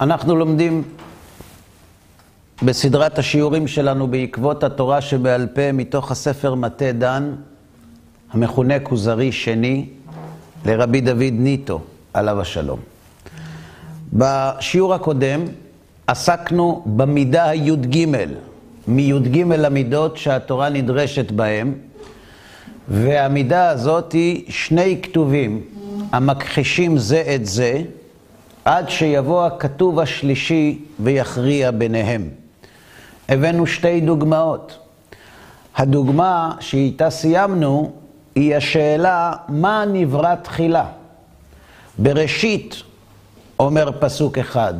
אנחנו לומדים בסדרת השיעורים שלנו בעקבות התורה שבעל פה מתוך הספר מטה דן, המכונה כוזרי שני, לרבי דוד ניטו, עליו השלום. בשיעור הקודם עסקנו במידה הי"ג, מי"ג המידות שהתורה נדרשת בהן, והמידה הזאת היא שני כתובים המכחישים זה את זה, עד שיבוא הכתוב השלישי ויכריע ביניהם. הבאנו שתי דוגמאות. הדוגמה שאיתה סיימנו היא השאלה מה נברא תחילה. בראשית, אומר פסוק אחד,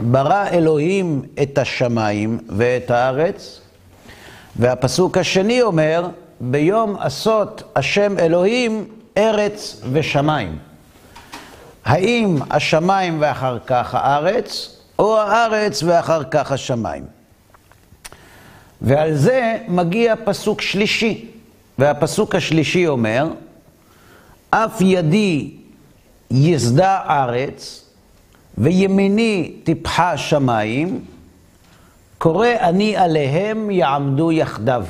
ברא אלוהים את השמיים ואת הארץ, והפסוק השני אומר, ביום עשות השם אלוהים ארץ ושמיים. האם השמיים ואחר כך הארץ, או הארץ ואחר כך השמיים. ועל זה מגיע פסוק שלישי, והפסוק השלישי אומר, אף ידי יסדה ארץ, וימיני טיפחה שמיים, קורא אני עליהם יעמדו יחדיו.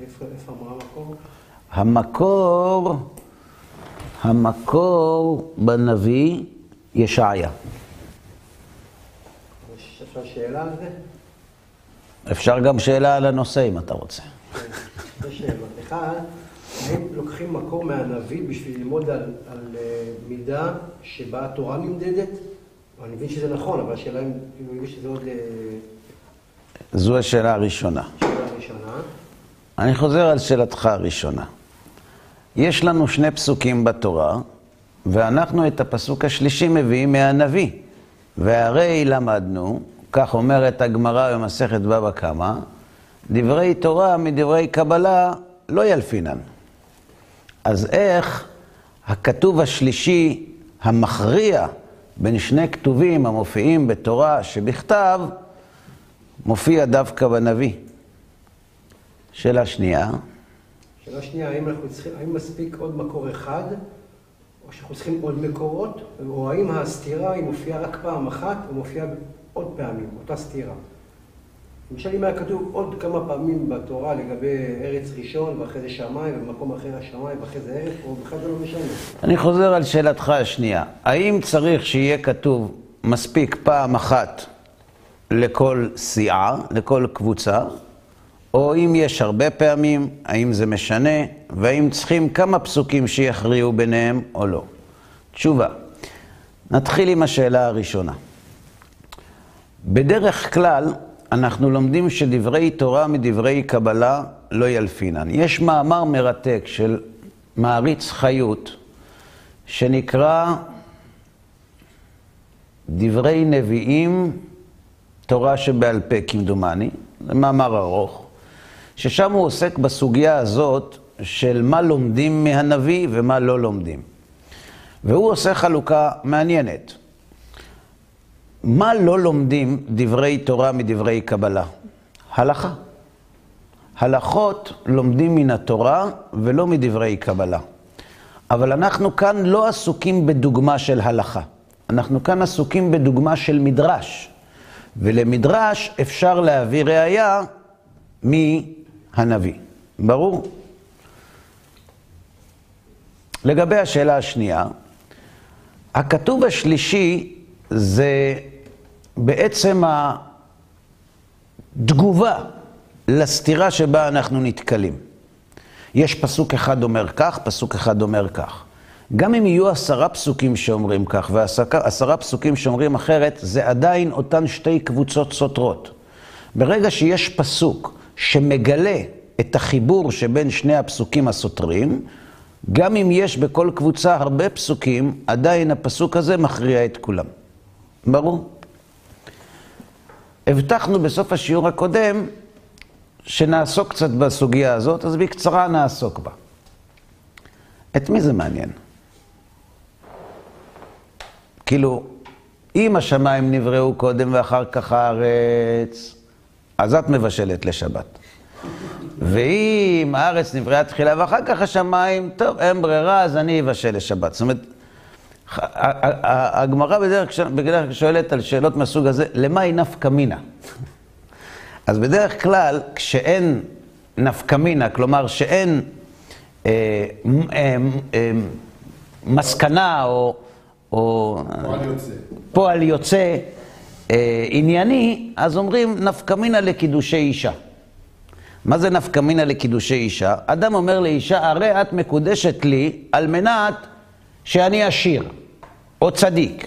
איפה אמרה המקור? המקור, המקור בנביא ישעיה. יש אפשר שאלה על זה? אפשר גם שאלה על הנושא אם אתה רוצה. שתי שאלות. אחד, האם לוקחים מקור מהנביא בשביל ללמוד על, על אה, מידה שבה התורה נמדדת? אני מבין שזה נכון, אבל השאלה אם הוא מבין שזה עוד אה, זו השאלה הראשונה. שאלה ראשונה. אני חוזר על שאלתך הראשונה. יש לנו שני פסוקים בתורה, ואנחנו את הפסוק השלישי מביאים מהנביא. והרי למדנו, כך אומרת הגמרא במסכת בבא קמא, דברי תורה מדברי קבלה לא ילפינן. אז איך הכתוב השלישי המכריע בין שני כתובים המופיעים בתורה שבכתב, מופיע דווקא בנביא? שאלה שנייה, שאלה שנייה, האם צריכים, האם מספיק עוד מקור אחד, או שאנחנו צריכים עוד מקורות, או האם הסתירה היא מופיעה רק פעם אחת, או מופיעה עוד פעמים, אותה סתירה. למשל, אם היה כתוב עוד כמה פעמים בתורה לגבי ארץ ראשון, ואחרי זה שמיים, ובמקום אחר השמיים, ואחרי זה ארץ, או בכלל זה לא משנה. אני חוזר על שאלתך השנייה. האם צריך שיהיה כתוב מספיק פעם אחת לכל סיעה, לכל קבוצה, או אם יש הרבה פעמים, האם זה משנה, והאם צריכים כמה פסוקים שיכריעו ביניהם או לא? תשובה. נתחיל עם השאלה הראשונה. בדרך כלל, אנחנו לומדים שדברי תורה מדברי קבלה לא ילפינן. יש מאמר מרתק של מעריץ חיות, שנקרא דברי נביאים, תורה שבעל פה כמדומני, זה מאמר ארוך, ששם הוא עוסק בסוגיה הזאת של מה לומדים מהנביא ומה לא לומדים. והוא עושה חלוקה מעניינת. מה לא לומדים דברי תורה מדברי קבלה? הלכה. הלכות לומדים מן התורה ולא מדברי קבלה. אבל אנחנו כאן לא עסוקים בדוגמה של הלכה. אנחנו כאן עסוקים בדוגמה של מדרש. ולמדרש אפשר להביא ראייה מהנביא. ברור? לגבי השאלה השנייה, הכתוב השלישי זה בעצם התגובה לסתירה שבה אנחנו נתקלים. יש פסוק אחד אומר כך, פסוק אחד אומר כך. גם אם יהיו עשרה פסוקים שאומרים כך ועשרה פסוקים שאומרים אחרת, זה עדיין אותן שתי קבוצות סותרות. ברגע שיש פסוק שמגלה את החיבור שבין שני הפסוקים הסותרים, גם אם יש בכל קבוצה הרבה פסוקים, עדיין הפסוק הזה מכריע את כולם. ברור? הבטחנו בסוף השיעור הקודם שנעסוק קצת בסוגיה הזאת, אז בקצרה נעסוק בה. את מי זה מעניין? כאילו, אם השמיים נבראו קודם ואחר כך הארץ, אז את מבשלת לשבת. ואם הארץ נבראה תחילה ואחר כך השמיים, טוב, אין ברירה, אז אני אבשל לשבת. זאת אומרת, הגמרא בדרך כלל שואלת על שאלות מהסוג הזה, למה היא נפקא מינה? אז בדרך כלל, כשאין נפקא מינה, כלומר שאין אה, אה, אה, מסקנה או, או פועל יוצא, פועל יוצא אה, ענייני, אז אומרים נפקא מינה לקידושי אישה. מה זה נפקא מינה לקידושי אישה? אדם אומר לאישה, הרי את מקודשת לי על מנת שאני עשיר או צדיק.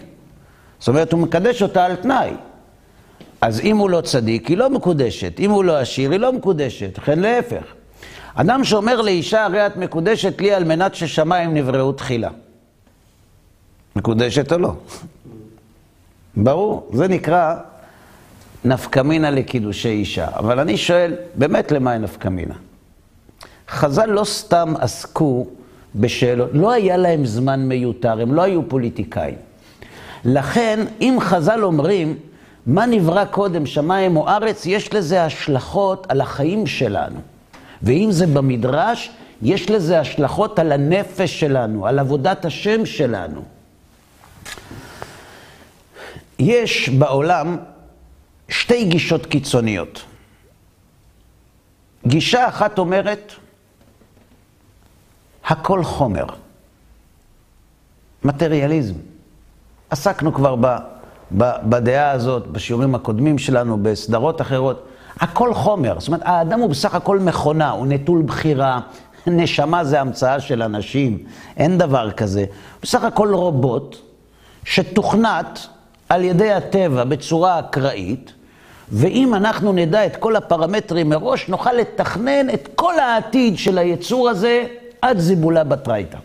זאת אומרת, הוא מקדש אותה על תנאי. אז אם הוא לא צדיק, היא לא מקודשת. אם הוא לא עשיר, היא לא מקודשת. לכן להפך. אדם שאומר לאישה, הרי את מקודשת לי על מנת ששמיים נבראו תחילה. מקודשת או לא? ברור, זה נקרא נפקמינה לקידושי אישה. אבל אני שואל, באמת למה היא נפקמינה? חז"ל לא סתם עסקו בשאלות, לא היה להם זמן מיותר, הם לא היו פוליטיקאים. לכן, אם חז"ל אומרים, מה נברא קודם, שמיים או ארץ, יש לזה השלכות על החיים שלנו. ואם זה במדרש, יש לזה השלכות על הנפש שלנו, על עבודת השם שלנו. יש בעולם שתי גישות קיצוניות. גישה אחת אומרת, הכל חומר. מטריאליזם. עסקנו כבר ב, ב, בדעה הזאת, בשיעורים הקודמים שלנו, בסדרות אחרות. הכל חומר. זאת אומרת, האדם הוא בסך הכל מכונה, הוא נטול בחירה. נשמה זה המצאה של אנשים, אין דבר כזה. בסך הכל רובוט שתוכנת על ידי הטבע בצורה אקראית, ואם אנחנו נדע את כל הפרמטרים מראש, נוכל לתכנן את כל העתיד של היצור הזה עד זיבולה בתרייתא,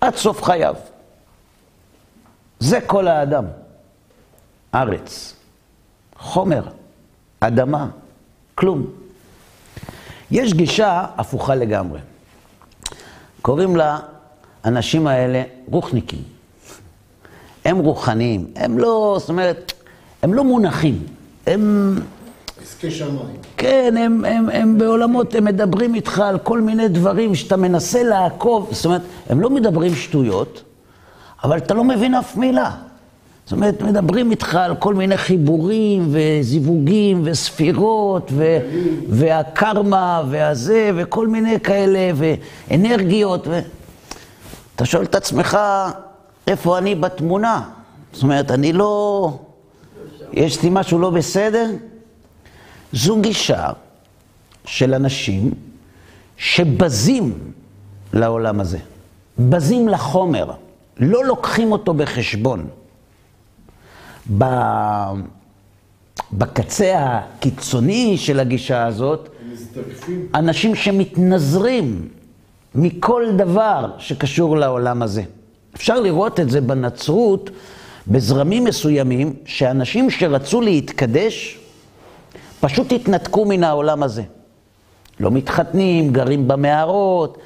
עד סוף חייו. זה כל האדם. ארץ, חומר, אדמה, כלום. יש גישה הפוכה לגמרי. קוראים לאנשים האלה רוחניקים. הם רוחניים, הם לא, זאת אומרת, הם לא מונחים. הם... עסקי שמיים. כן, הם, הם, הם בעולמות, הם מדברים איתך על כל מיני דברים שאתה מנסה לעקוב, זאת אומרת, הם לא מדברים שטויות, אבל אתה לא מבין אף מילה. זאת אומרת, מדברים איתך על כל מיני חיבורים וזיווגים וספירות ו- והקרמה והזה וכל מיני כאלה ואנרגיות. ו... אתה שואל את עצמך, איפה אני בתמונה? זאת אומרת, אני לא... יש לי משהו לא בסדר? זו גישה של אנשים שבזים לעולם הזה, בזים לחומר, לא לוקחים אותו בחשבון. בקצה הקיצוני של הגישה הזאת, אנשים שמתנזרים מכל דבר שקשור לעולם הזה. אפשר לראות את זה בנצרות, בזרמים מסוימים, שאנשים שרצו להתקדש, פשוט התנתקו מן העולם הזה. לא מתחתנים, גרים במערות,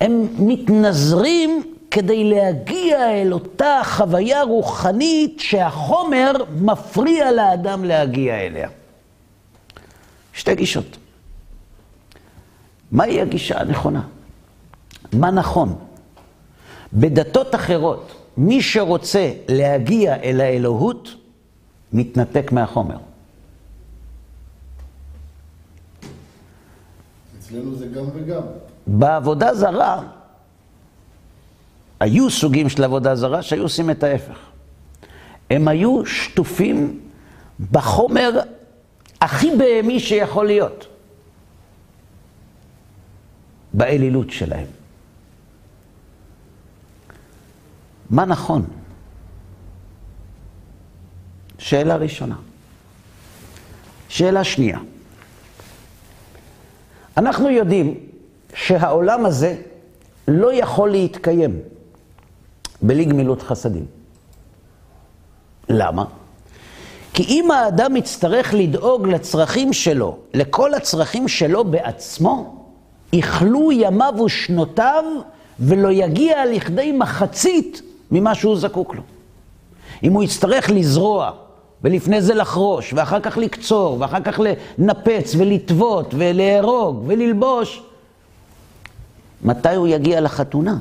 הם מתנזרים כדי להגיע אל אותה חוויה רוחנית שהחומר מפריע לאדם להגיע אליה. שתי גישות. מהי הגישה הנכונה? מה נכון? בדתות אחרות, מי שרוצה להגיע אל האלוהות, מתנתק מהחומר. אצלנו זה גם וגם. בעבודה זרה, היו סוגים של עבודה זרה שהיו עושים את ההפך. הם היו שטופים בחומר הכי בהמי שיכול להיות, באלילות שלהם. מה נכון? שאלה ראשונה. שאלה שנייה. אנחנו יודעים שהעולם הזה לא יכול להתקיים בלי גמילות חסדים. למה? כי אם האדם יצטרך לדאוג לצרכים שלו, לכל הצרכים שלו בעצמו, יכלו ימיו ושנותיו ולא יגיע לכדי מחצית ממה שהוא זקוק לו. אם הוא יצטרך לזרוע, ולפני זה לחרוש, ואחר כך לקצור, ואחר כך לנפץ ולטוות ולהרוג וללבוש, מתי הוא יגיע לחתונה?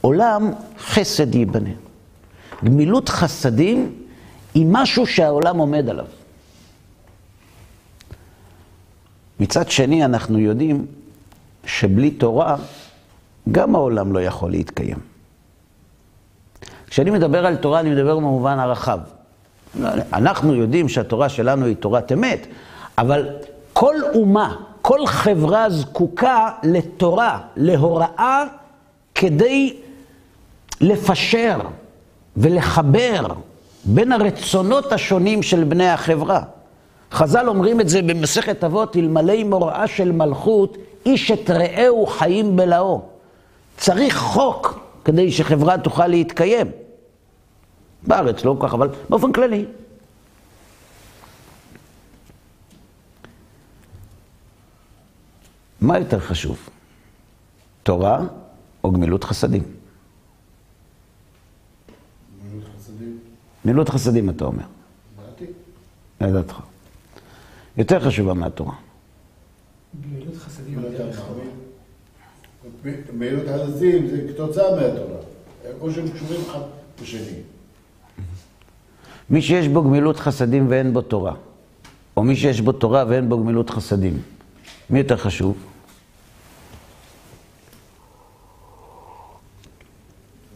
עולם חסד ייבנה. גמילות חסדים היא משהו שהעולם עומד עליו. מצד שני, אנחנו יודעים שבלי תורה, גם העולם לא יכול להתקיים. כשאני מדבר על תורה, אני מדבר במובן הרחב. אנחנו יודעים שהתורה שלנו היא תורת אמת, אבל כל אומה, כל חברה זקוקה לתורה, להוראה, כדי לפשר ולחבר בין הרצונות השונים של בני החברה. חז"ל אומרים את זה במסכת אבות, אלמלא מוראה של מלכות, איש את רעהו חיים בלאו. צריך חוק כדי שחברה תוכל להתקיים. בארץ לא כל כך, אבל באופן כללי. מה יותר חשוב? תורה או גמילות חסדים? גמילות חסדים. גמילות חסדים, אתה אומר. דעתי. לדעתך. יותר חשובה מהתורה. גמילות חסדים יותר רחבה. גמילות חסדים זה כתוצאה מהתורה. או שהם קשורים אחד בשני. מי שיש בו גמילות חסדים ואין בו תורה, או מי שיש בו תורה ואין בו גמילות חסדים, מי יותר חשוב?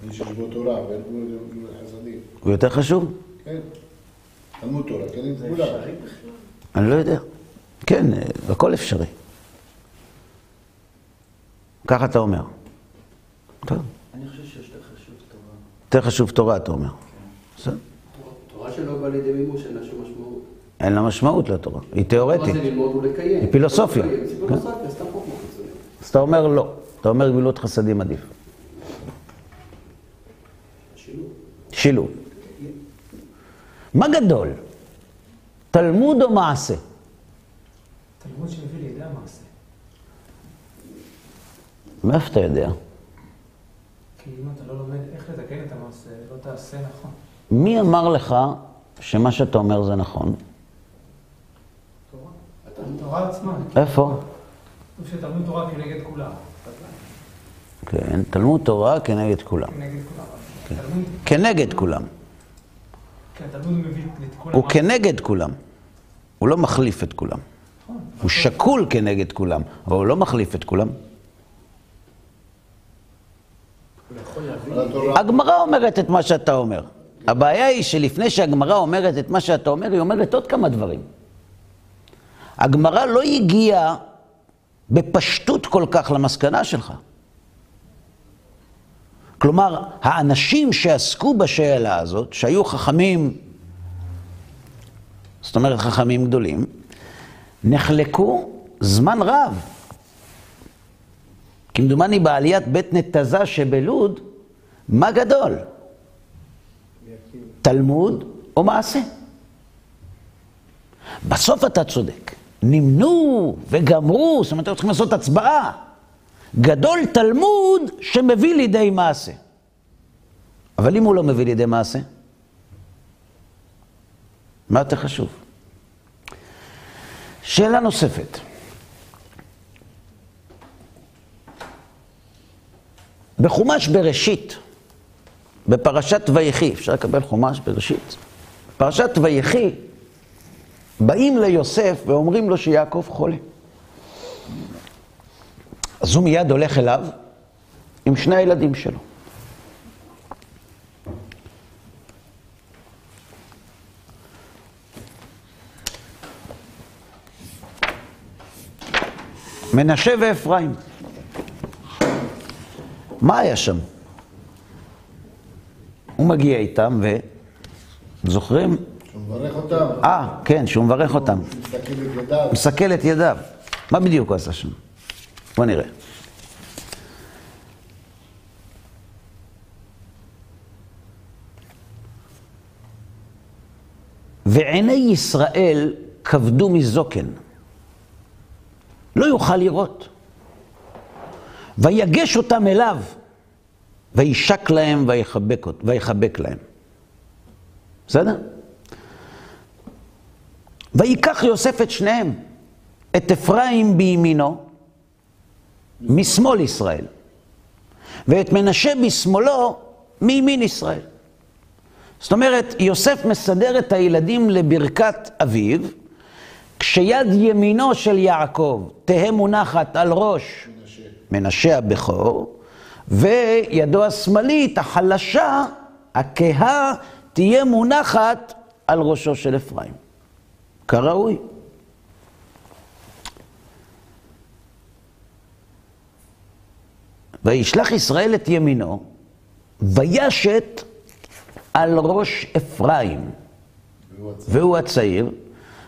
מי שיש בו תורה ואין בו גמילות חסדים. הוא יותר חשוב? כן. תלמוד תורה, כן, עם זה כולם. אפשרי בכלל? אני לא יודע. כן, הכל אפשרי. ככה אתה אומר. טוב. אני חושב שיותר חשוב תורה. יותר חשוב תורה, אתה אומר. בסדר. תורה שלא באה לידי מימוש, אין לה שום משמעות. אין לה משמעות לתורה, היא תורה תיאורטית. זה ללמוד ולקיים. היא פילוסופיה. חוכמה חיצונית. אז אתה אומר לא, אתה אומר גמילות חסדים עדיף. שילוב. שילוב. מה גדול? תלמוד או מעשה? תלמוד שמביא לידי המעשה. מאיפה אתה יודע? כי אם אתה לא לומד איך לתקן את המעשה, לא תעשה נכון. מי אמר לך שמה שאתה אומר זה נכון? תורה. התורה עצמה. איפה? שתלמוד תורה כנגד כולם. כן, תלמוד תורה כנגד כולם. כנגד כולם. כן, כולם. הוא כנגד כולם. הוא לא מחליף את כולם. נכון. הוא שקול כנגד כולם, אבל הוא לא מחליף את כולם. הוא יכול להביא... על התורה. הגמרא אומרת את מה שאתה אומר. הבעיה היא שלפני שהגמרא אומרת את מה שאתה אומר, היא אומרת עוד כמה דברים. הגמרא לא הגיעה בפשטות כל כך למסקנה שלך. כלומר, האנשים שעסקו בשאלה הזאת, שהיו חכמים, זאת אומרת חכמים גדולים, נחלקו זמן רב. כמדומני בעליית בית נתזה שבלוד, מה גדול? תלמוד או מעשה? בסוף אתה צודק. נמנו וגמרו, זאת אומרת, היו צריכים לעשות הצבעה. גדול תלמוד שמביא לידי מעשה. אבל אם הוא לא מביא לידי מעשה, מה יותר חשוב? שאלה נוספת. בחומש בראשית, בפרשת ויחי, אפשר לקבל חומש בראשית? פרשת ויחי, באים ליוסף ואומרים לו שיעקב חולה. אז הוא מיד הולך אליו עם שני הילדים שלו. מנשה ואפרים. מה היה שם? הוא מגיע איתם וזוכרים? שהוא מברך אותם, אה, כן, שהוא מברך אותם. מסתכל את ידיו. מסכל את ידיו. מה בדיוק הוא עשה שם? בוא נראה. ועיני ישראל כבדו מזוקן, לא יוכל לראות. ויגש אותם אליו, וישק להם ויחבק, ויחבק להם. בסדר? ויקח יוסף את שניהם, את אפרים בימינו, משמאל ישראל, ואת מנשה בשמאלו מימין ישראל. זאת אומרת, יוסף מסדר את הילדים לברכת אביו, כשיד ימינו של יעקב תהא מונחת על ראש מנשה. הבכור, וידו השמאלית, החלשה, הכהה, תהיה מונחת על ראשו של אפרים. כראוי. וישלח ישראל את ימינו, וישת על ראש אפרים, והוא עצר. והוא הצעיר,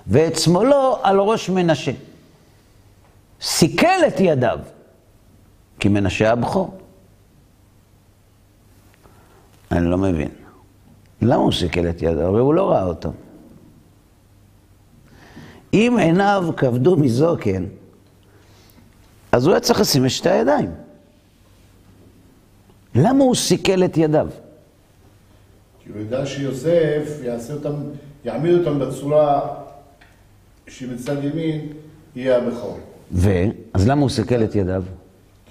ואת שמאלו על ראש מנשה. סיכל את ידיו, כי מנשה הבכור. אני לא מבין. למה הוא סיכל את ידיו? הרי הוא לא ראה אותו. אם עיניו כבדו מזוקן, אז הוא היה צריך לשים את שתי הידיים. למה הוא סיכל את ידיו? כי הוא ידע שיוסף יעשה אותם, יעמיד אותם בצורה שמצד ימין יהיה הבכור. ו? אז למה הוא סיכל את ידיו?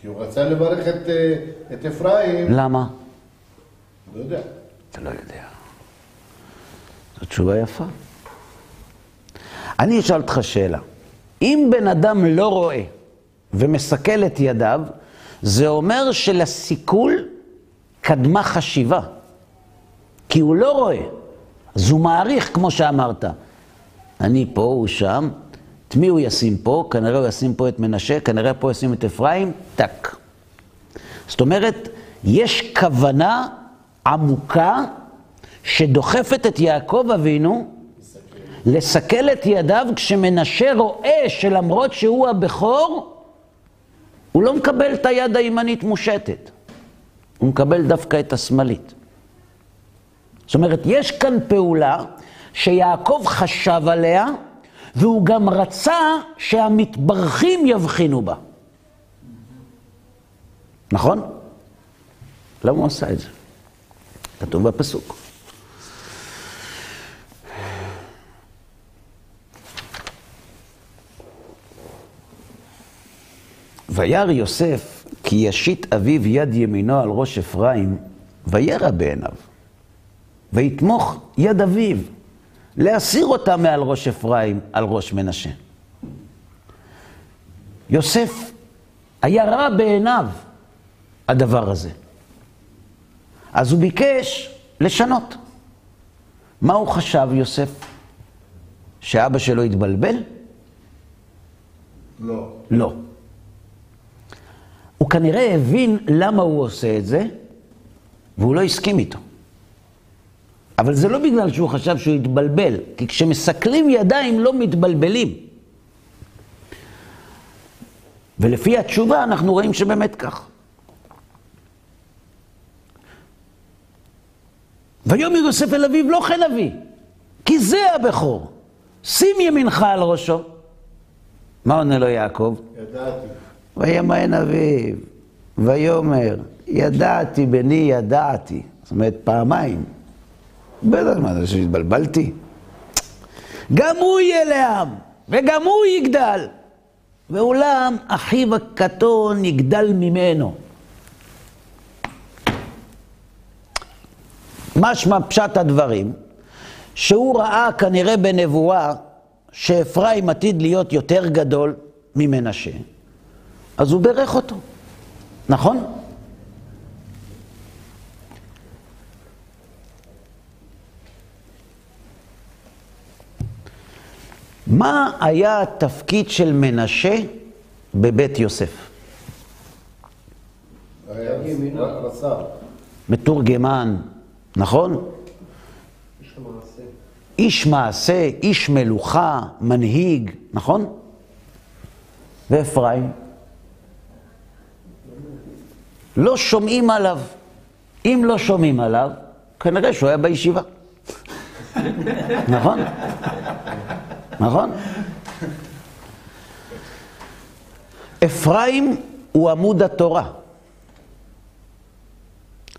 כי הוא רצה לברך את, אה, את אפרים, למה? לא יודע. אתה לא יודע. זו תשובה יפה. אני אשאל אותך שאלה. אם בן אדם לא רואה ומסכל את ידיו, זה אומר שלסיכול קדמה חשיבה. כי הוא לא רואה. אז הוא מעריך, כמו שאמרת. אני פה, הוא שם, את מי הוא ישים פה? כנראה הוא ישים פה את מנשה, כנראה פה ישים את אפרים, טאק. זאת אומרת, יש כוונה עמוקה שדוחפת את יעקב אבינו לסכל את ידיו כשמנשה רואה שלמרות שהוא הבכור, הוא לא מקבל את היד הימנית מושטת, הוא מקבל דווקא את השמאלית. זאת אומרת, יש כאן פעולה שיעקב חשב עליה, והוא גם רצה שהמתברכים יבחינו בה. נכון? למה הוא עשה את זה? כתוב בפסוק. וירא יוסף כי ישית אביו יד ימינו על ראש אפרים, וירא בעיניו. ויתמוך יד אביו, להסיר אותה מעל ראש אפרים, על ראש מנשה. יוסף, היה רע בעיניו הדבר הזה. אז הוא ביקש לשנות. מה הוא חשב, יוסף? שאבא שלו התבלבל? לא. לא. הוא כנראה הבין למה הוא עושה את זה, והוא לא הסכים איתו. אבל זה לא בגלל שהוא חשב שהוא התבלבל, כי כשמסכלים ידיים לא מתבלבלים. ולפי התשובה אנחנו רואים שבאמת כך. ויאמר יוסף אל אביו, לא כן אבי, כי זה הבכור. שים ימינך על ראשו. מה עונה לו יעקב? ידעתי. ויאמר אביו, ויאמר, ידעתי בני ידעתי. זאת אומרת, פעמיים. בטח, מה זה שהתבלבלתי? גם הוא יהיה לעם, וגם הוא יגדל. ואולם אחיו הקטון יגדל ממנו. משמע פשט הדברים, שהוא ראה כנראה בנבואה שאפרים עתיד להיות יותר גדול ממנשה, אז הוא בירך אותו, נכון? מה היה התפקיד של מנשה בבית יוסף? היה ימינו. רס"ר. מתורגמן, נכון? איש מעשה, איש מלוכה, מנהיג, נכון? ואפרים? לא שומעים עליו. אם לא שומעים עליו, כנראה שהוא היה בישיבה. נכון? נכון? אפרים הוא עמוד התורה.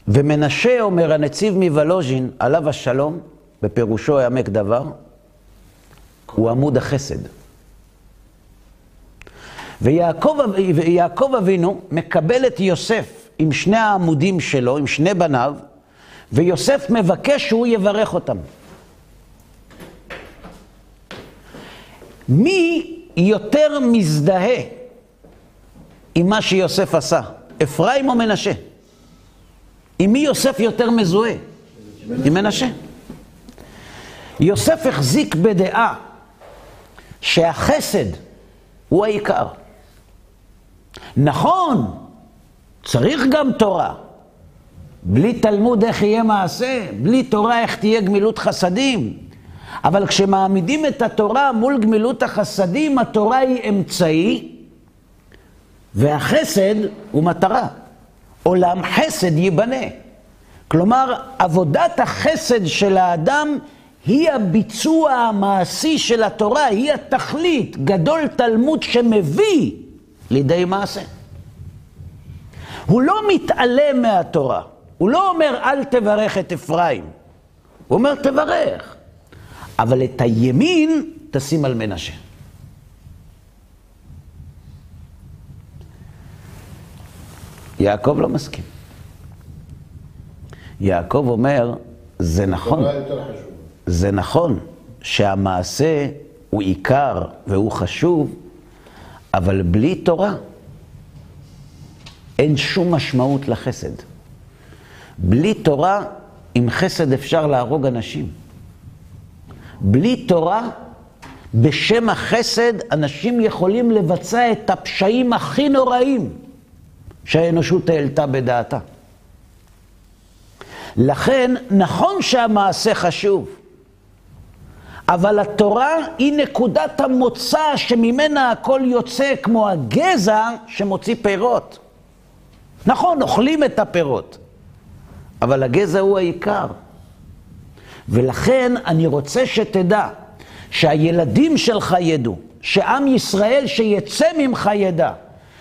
ומנשה, אומר הנציב מוולוז'ין, עליו השלום, בפירושו העמק דבר, הוא עמוד החסד. ויעקב, אבינו מקבל את יוסף עם שני העמודים שלו, עם שני בניו, ויוסף מבקש שהוא יברך אותם. מי יותר מזדהה עם מה שיוסף עשה, אפרים או מנשה? עם מי יוסף יותר מזוהה? עם מנשה. יוסף החזיק בדעה שהחסד הוא העיקר. נכון, צריך גם תורה. בלי תלמוד איך יהיה מעשה, בלי תורה איך תהיה גמילות חסדים. אבל כשמעמידים את התורה מול גמילות החסדים, התורה היא אמצעי והחסד הוא מטרה. עולם חסד ייבנה. כלומר, עבודת החסד של האדם היא הביצוע המעשי של התורה, היא התכלית, גדול תלמוד שמביא לידי מעשה. הוא לא מתעלם מהתורה, הוא לא אומר אל תברך את אפרים, הוא אומר תברך, אבל את הימין תשים על מנשה. יעקב לא מסכים. יעקב אומר, זה נכון. חשוב. זה נכון שהמעשה הוא עיקר והוא חשוב, אבל בלי תורה אין שום משמעות לחסד. בלי תורה, עם חסד אפשר להרוג אנשים. בלי תורה, בשם החסד, אנשים יכולים לבצע את הפשעים הכי נוראים שהאנושות העלתה בדעתה. לכן, נכון שהמעשה חשוב, אבל התורה היא נקודת המוצא שממנה הכל יוצא כמו הגזע שמוציא פירות. נכון, אוכלים את הפירות, אבל הגזע הוא העיקר. ולכן אני רוצה שתדע שהילדים שלך ידעו, שעם ישראל שיצא ממך ידע,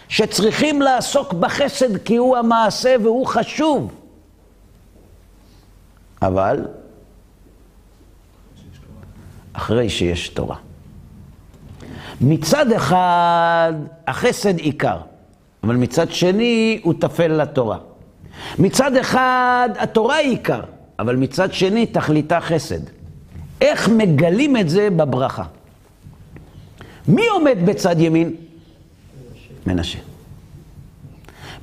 שצריכים לעסוק בחסד כי הוא המעשה והוא חשוב. אבל אחרי שיש תורה. מצד אחד, החסד עיקר, אבל מצד שני, הוא טפל לתורה. מצד אחד, התורה היא עיקר, אבל מצד שני, תכליתה חסד. איך מגלים את זה בברכה? מי עומד בצד ימין? מנשה.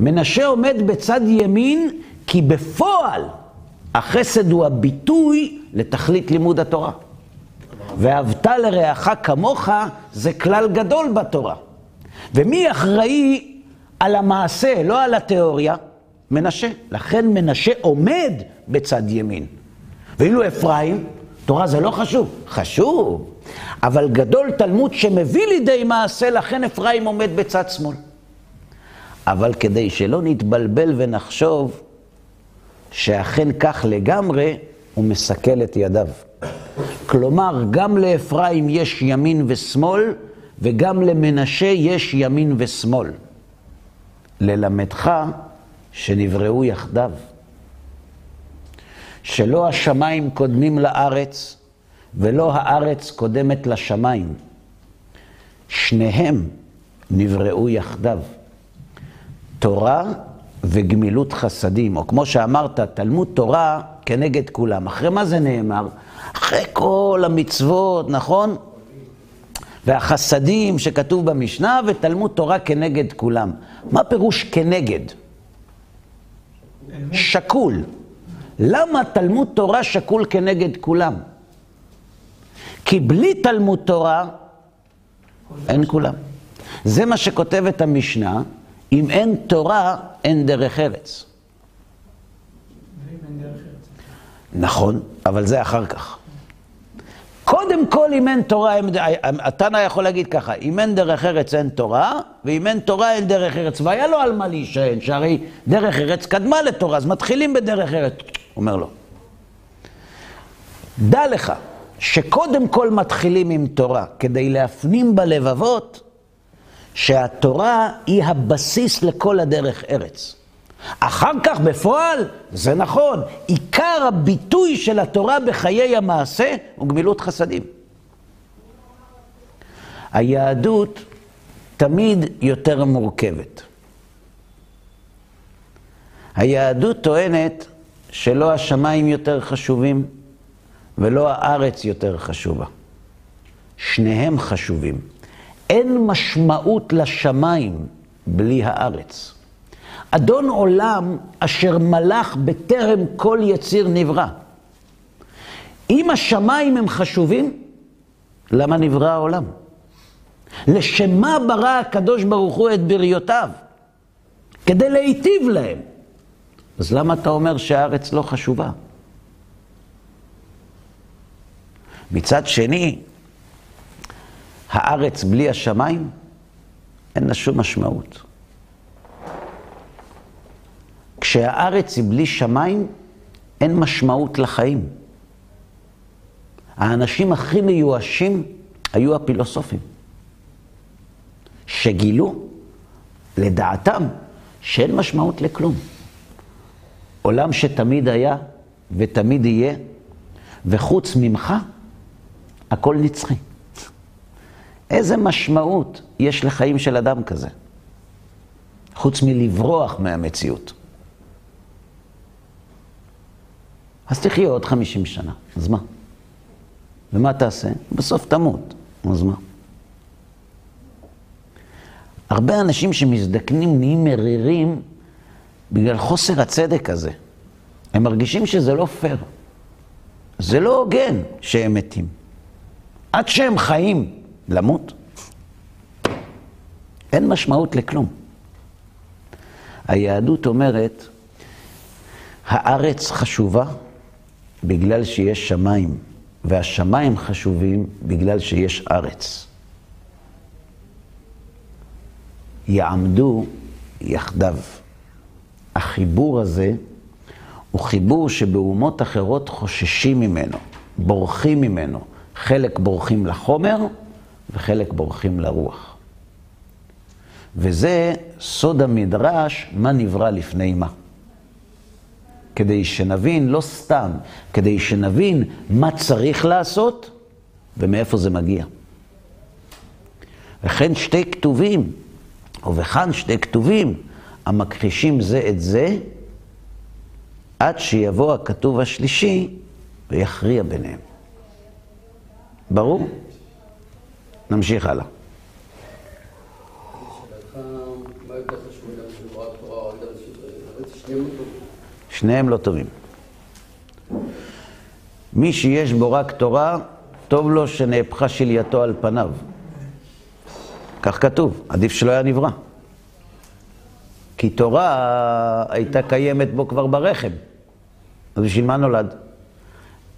מנשה עומד בצד ימין כי בפועל החסד הוא הביטוי לתכלית לימוד התורה. ואהבת לרעך כמוך זה כלל גדול בתורה. ומי אחראי על המעשה, לא על התיאוריה? מנשה. לכן מנשה עומד בצד ימין. ואילו אפרים, תורה זה לא חשוב. חשוב, אבל גדול תלמוד שמביא לידי מעשה, לכן אפרים עומד בצד שמאל. אבל כדי שלא נתבלבל ונחשוב שאכן כך לגמרי, הוא מסכל את ידיו. כלומר, גם לאפרים יש ימין ושמאל, וגם למנשה יש ימין ושמאל. ללמדך שנבראו יחדיו. שלא השמיים קודמים לארץ, ולא הארץ קודמת לשמיים. שניהם נבראו יחדיו. תורה וגמילות חסדים, או כמו שאמרת, תלמוד תורה כנגד כולם. אחרי מה זה נאמר? אחרי כל המצוות, נכון? והחסדים שכתוב במשנה, ותלמוד תורה כנגד כולם. מה פירוש כנגד? שקול. למה תלמוד תורה שקול כנגד כולם? כי בלי תלמוד תורה אין כולם. זה מה שכותבת המשנה, אם אין תורה, אין דרך ארץ. נכון, אבל זה אחר כך. קודם כל, אם אין תורה, התנא יכול להגיד ככה, אם אין דרך ארץ אין תורה, ואם אין תורה אין דרך ארץ. והיה לו על מה להישען, שהרי דרך ארץ קדמה לתורה, אז מתחילים בדרך ארץ. אומר לו, דע לך שקודם כל מתחילים עם תורה, כדי להפנים בלבבות שהתורה היא הבסיס לכל הדרך ארץ. אחר כך בפועל, זה נכון, עיקר הביטוי של התורה בחיי המעשה הוא גמילות חסדים. היהדות תמיד יותר מורכבת. היהדות טוענת שלא השמיים יותר חשובים ולא הארץ יותר חשובה. שניהם חשובים. אין משמעות לשמיים בלי הארץ. אדון עולם אשר מלך בטרם כל יציר נברא. אם השמיים הם חשובים, למה נברא העולם? לשם מה ברא הקדוש ברוך הוא את בריותיו? כדי להיטיב להם. אז למה אתה אומר שהארץ לא חשובה? מצד שני, הארץ בלי השמיים, אין לה שום משמעות. כשהארץ היא בלי שמיים, אין משמעות לחיים. האנשים הכי מיואשים היו הפילוסופים, שגילו, לדעתם, שאין משמעות לכלום. עולם שתמיד היה ותמיד יהיה, וחוץ ממך, הכל נצחי. איזה משמעות יש לחיים של אדם כזה? חוץ מלברוח מהמציאות. אז תחיה עוד 50 שנה, אז מה? ומה תעשה? בסוף תמות, אז מה? הרבה אנשים שמזדקנים נהיים מרירים בגלל חוסר הצדק הזה. הם מרגישים שזה לא פייר. זה לא הוגן שהם מתים. עד שהם חיים, למות. אין משמעות לכלום. היהדות אומרת, הארץ חשובה בגלל שיש שמיים, והשמיים חשובים בגלל שיש ארץ. יעמדו יחדיו. החיבור הזה הוא חיבור שבאומות אחרות חוששים ממנו, בורחים ממנו. חלק בורחים לחומר וחלק בורחים לרוח. וזה סוד המדרש, מה נברא לפני מה. כדי שנבין, לא סתם, כדי שנבין מה צריך לעשות ומאיפה זה מגיע. וכן שתי כתובים, ובכאן שתי כתובים, המכחישים זה את זה, עד שיבוא הכתוב השלישי ויכריע ביניהם. ברור? נמשיך הלאה. שאלתך, מה שניהם לא טובים. מי שיש בו רק תורה, טוב לו שנהפכה שלייתו על פניו. כך כתוב, עדיף שלא היה נברא. כי תורה הייתה קיימת בו כבר ברחם. אז בשביל מה נולד?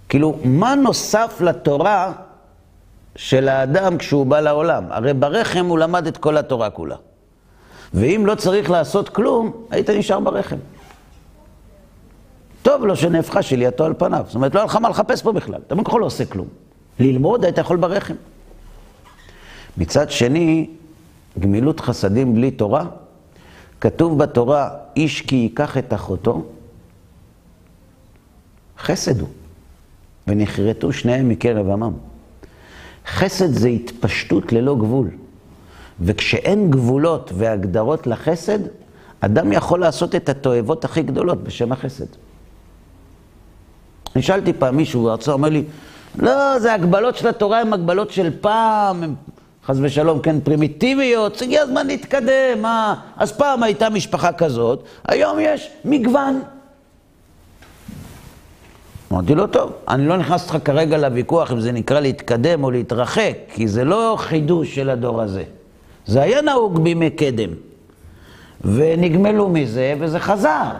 כאילו, מה נוסף לתורה של האדם כשהוא בא לעולם? הרי ברחם הוא למד את כל התורה כולה. ואם לא צריך לעשות כלום, היית נשאר ברחם. טוב לו שנהפכה שלייתו על פניו. זאת אומרת, לא היה לך מה לחפש פה בכלל. אתה כה לא עושה כלום. ללמוד היית יכול ברחם. מצד שני, גמילות חסדים בלי תורה, כתוב בתורה, איש כי ייקח את אחותו, חסד הוא, ונכרתו שניהם מקרב עמם. חסד זה התפשטות ללא גבול, וכשאין גבולות והגדרות לחסד, אדם יכול לעשות את התועבות הכי גדולות בשם החסד. אני שאלתי פעם מישהו, הרצאה אומר לי, לא, זה הגבלות של התורה הן הגבלות של פעם, הן חס ושלום, כן, פרימיטיביות, הגיע הזמן להתקדם, מה? אז פעם הייתה משפחה כזאת, היום יש מגוון. אמרתי לו, טוב, אני לא נכנס איתך כרגע לוויכוח אם זה נקרא להתקדם או להתרחק, כי זה לא חידוש של הדור הזה. זה היה נהוג בימי קדם. ונגמלו מזה, וזה חזר.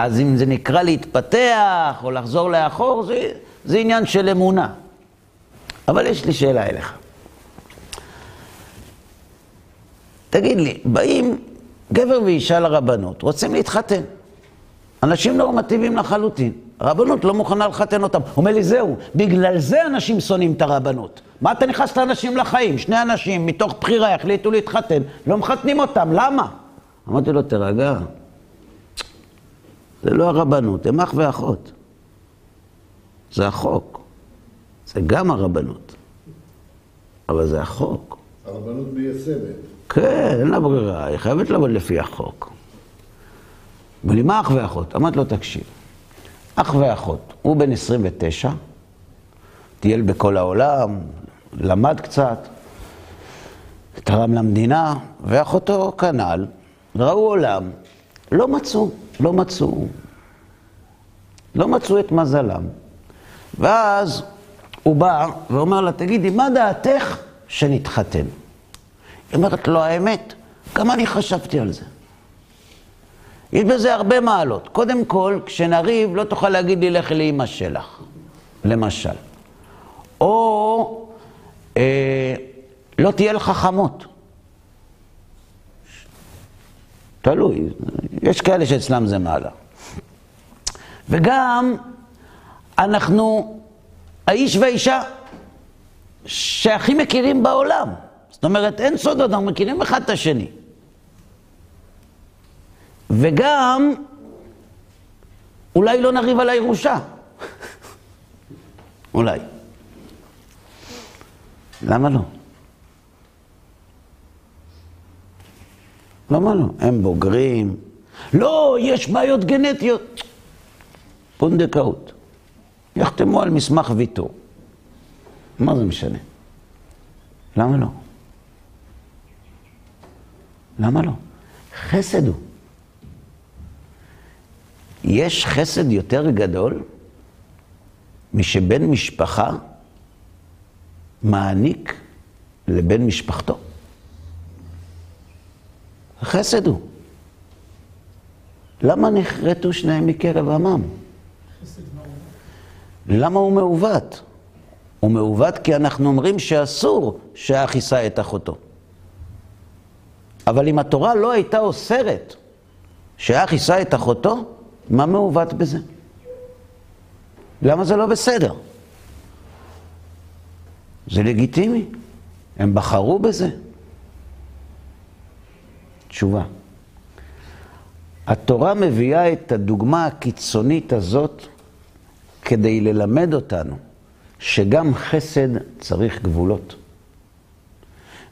אז אם זה נקרא להתפתח או לחזור לאחור, זה, זה עניין של אמונה. אבל יש לי שאלה אליך. תגיד לי, באים גבר ואישה לרבנות, רוצים להתחתן. אנשים נורמטיביים לחלוטין. הרבנות לא מוכנה לחתן אותם. הוא אומר לי, זהו, בגלל זה אנשים שונאים את הרבנות. מה אתה נכנס לאנשים לחיים? שני אנשים מתוך בחירה החליטו להתחתן, לא מחתנים אותם, למה? אמרתי לו, תירגע. זה לא הרבנות, הם אח ואחות. זה החוק. זה גם הרבנות. אבל זה החוק. הרבנות מיישמת. כן, אין לה ברירה, היא חייבת לעבוד לפי החוק. אמר לי, מה אח ואחות? אמרתי לו, תקשיב, אח ואחות, הוא בן 29, טייל בכל העולם, למד קצת, תרם למדינה, ואחותו כנ"ל, ראו עולם, לא מצאו, לא מצאו, לא מצאו את מזלם. ואז הוא בא ואומר לה, תגידי, מה דעתך שנתחתן? היא אומרת לו, האמת, גם אני חשבתי על זה. יש בזה הרבה מעלות. קודם כל, כשנריב, לא תוכל להגיד לי, לכי לאמא שלך, למשל. או אה, לא תהיה לך חמות. תלוי, יש כאלה שאצלם זה מעלה. וגם, אנחנו האיש והאישה שהכי מכירים בעולם. זאת אומרת, אין סודות, אנחנו מכירים אחד את השני. וגם, אולי לא נריב על הירושה. אולי. למה לא? לא? הם בוגרים. לא, יש בעיות גנטיות. פונדקאות. יחתמו על מסמך ויתור. מה זה משנה? למה לא? למה לא? חסד הוא. יש חסד יותר גדול משבן משפחה מעניק לבן משפחתו. חסד הוא. למה נחרטו שניהם מקרב עמם? למה הוא מעוות? הוא מעוות כי אנחנו אומרים שאסור שהאח יישא את אחותו. אבל אם התורה לא הייתה אוסרת שהאח יישא את אחותו, מה מעוות בזה? למה זה לא בסדר? זה לגיטימי, הם בחרו בזה. תשובה. התורה מביאה את הדוגמה הקיצונית הזאת כדי ללמד אותנו שגם חסד צריך גבולות.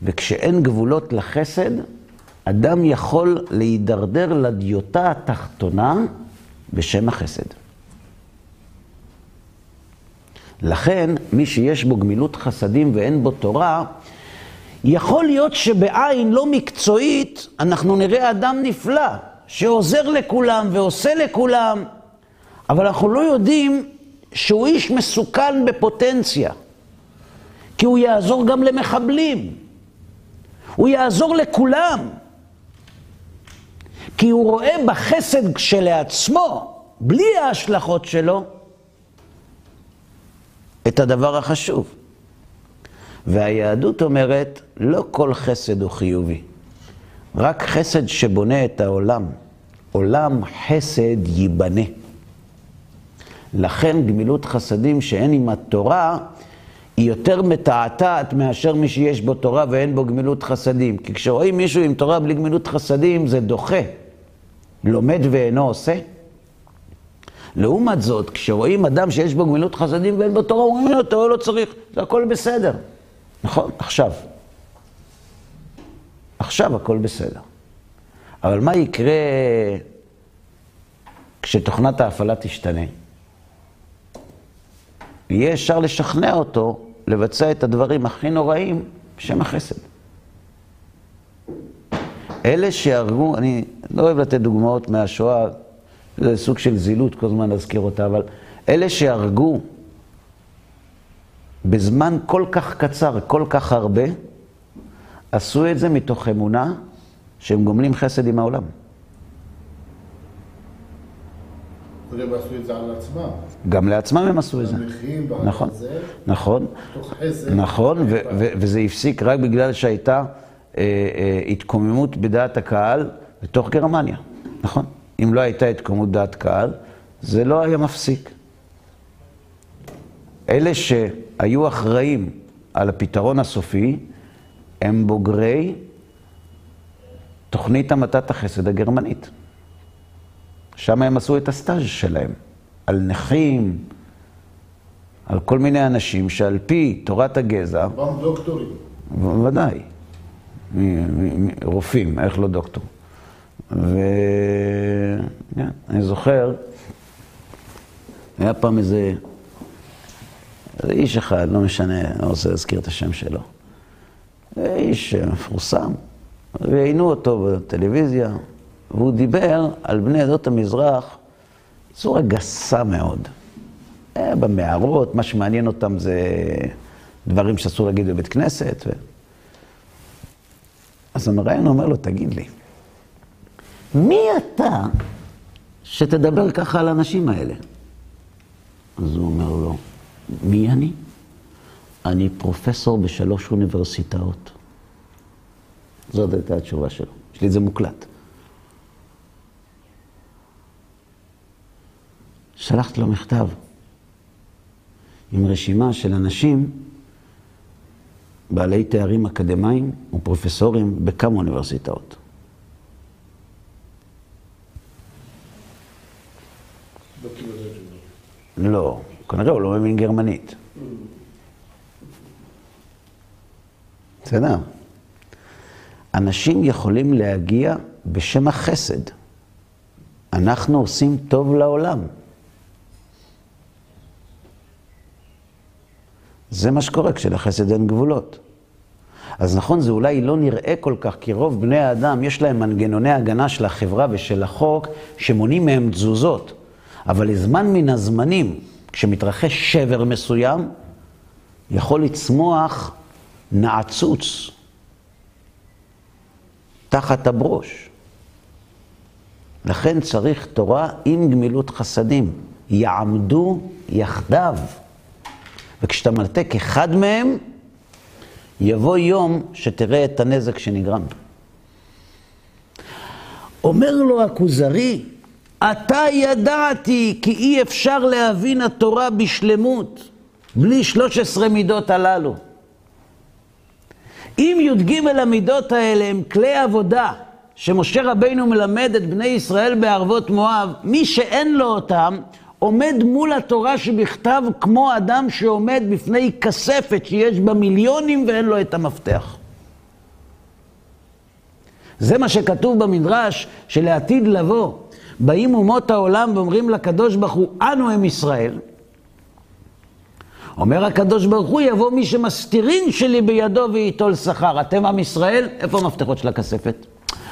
וכשאין גבולות לחסד, אדם יכול להידרדר לדיוטה התחתונה בשם החסד. לכן, מי שיש בו גמילות חסדים ואין בו תורה, יכול להיות שבעין לא מקצועית אנחנו נראה אדם נפלא, שעוזר לכולם ועושה לכולם, אבל אנחנו לא יודעים שהוא איש מסוכן בפוטנציה, כי הוא יעזור גם למחבלים, הוא יעזור לכולם, כי הוא רואה בחסד כשלעצמו, בלי ההשלכות שלו, את הדבר החשוב. והיהדות אומרת, לא כל חסד הוא חיובי, רק חסד שבונה את העולם. עולם חסד ייבנה. לכן גמילות חסדים שאין עם התורה, היא יותר מתעתעת מאשר מי שיש בו תורה ואין בו גמילות חסדים. כי כשרואים מישהו עם תורה בלי גמילות חסדים, זה דוחה. לומד ואינו עושה. לעומת זאת, כשרואים אדם שיש בו גמילות חסדים ואין בו תורה, אומרים לו, תורה לא צריך, זה הכל בסדר. נכון, עכשיו. עכשיו הכל בסדר. אבל מה יקרה כשתוכנת ההפעלה תשתנה? יהיה אפשר לשכנע אותו לבצע את הדברים הכי נוראים בשם החסד. אלה שהרגו, אני לא אוהב לתת דוגמאות מהשואה, זה סוג של זילות כל הזמן להזכיר אותה, אבל אלה שהרגו בזמן כל כך קצר, כל כך הרבה, עשו את זה מתוך אמונה שהם גומלים חסד עם העולם. קודם עשו את זה על עצמם. גם לעצמם הם עשו את זה. נכון, נכון. נכון, וזה הפסיק רק בגלל שהייתה אה, אה, התקוממות בדעת הקהל בתוך גרמניה, נכון? אם לא הייתה התקוממות דעת קהל, זה לא היה מפסיק. אלה שהיו אחראים על הפתרון הסופי, הם בוגרי תוכנית המתת החסד הגרמנית. שם הם עשו את הסטאז' שלהם, על נכים, על כל מיני אנשים שעל פי תורת הגזע, רובם דוקטורים. ודאי, מ- מ- מ- רופאים, איך לא דוקטור? וכן, אני זוכר, היה פעם איזה, איזה איש אחד, לא משנה, לא רוצה להזכיר את השם שלו. איש מפורסם, ראיינו אותו בטלוויזיה, והוא דיבר על בני עדות המזרח בצורה גסה מאוד. אה, במערות, מה שמעניין אותם זה דברים שאסור להגיד בבית כנסת. ו... אז המראיין אומר לו, תגיד לי, מי אתה שתדבר ככה על האנשים האלה? אז הוא אומר לו, מי אני? אני פרופסור בשלוש אוניברסיטאות. זאת הייתה התשובה שלו. יש לי את זה מוקלט. שלחתי לו מכתב עם רשימה של אנשים בעלי תארים אקדמיים ופרופסורים בכמה אוניברסיטאות. לא כנראה הוא לא מבין גרמנית. בסדר. אנשים יכולים להגיע בשם החסד. אנחנו עושים טוב לעולם. זה מה שקורה כשלחסד אין גבולות. אז נכון, זה אולי לא נראה כל כך, כי רוב בני האדם יש להם מנגנוני הגנה של החברה ושל החוק שמונעים מהם תזוזות. אבל לזמן מן הזמנים, כשמתרחש שבר מסוים, יכול לצמוח נעצוץ תחת הברוש. לכן צריך תורה עם גמילות חסדים. יעמדו יחדיו. וכשאתה מנתק אחד מהם, יבוא יום שתראה את הנזק שנגרם. אומר לו הכוזרי, אתה ידעתי כי אי אפשר להבין התורה בשלמות בלי 13 מידות הללו. אם י"ג המידות האלה הם כלי עבודה שמשה רבינו מלמד את בני ישראל בערבות מואב, מי שאין לו אותם, עומד מול התורה שבכתב כמו אדם שעומד בפני כספת שיש בה מיליונים ואין לו את המפתח. זה מה שכתוב במדרש שלעתיד לבוא, באים אומות העולם ואומרים לקדוש ברוך הוא, אנו הם ישראל. אומר הקדוש ברוך הוא, יבוא מי שמסתירין שלי בידו וייטול שכר. אתם עם ישראל, איפה המפתחות של הכספת?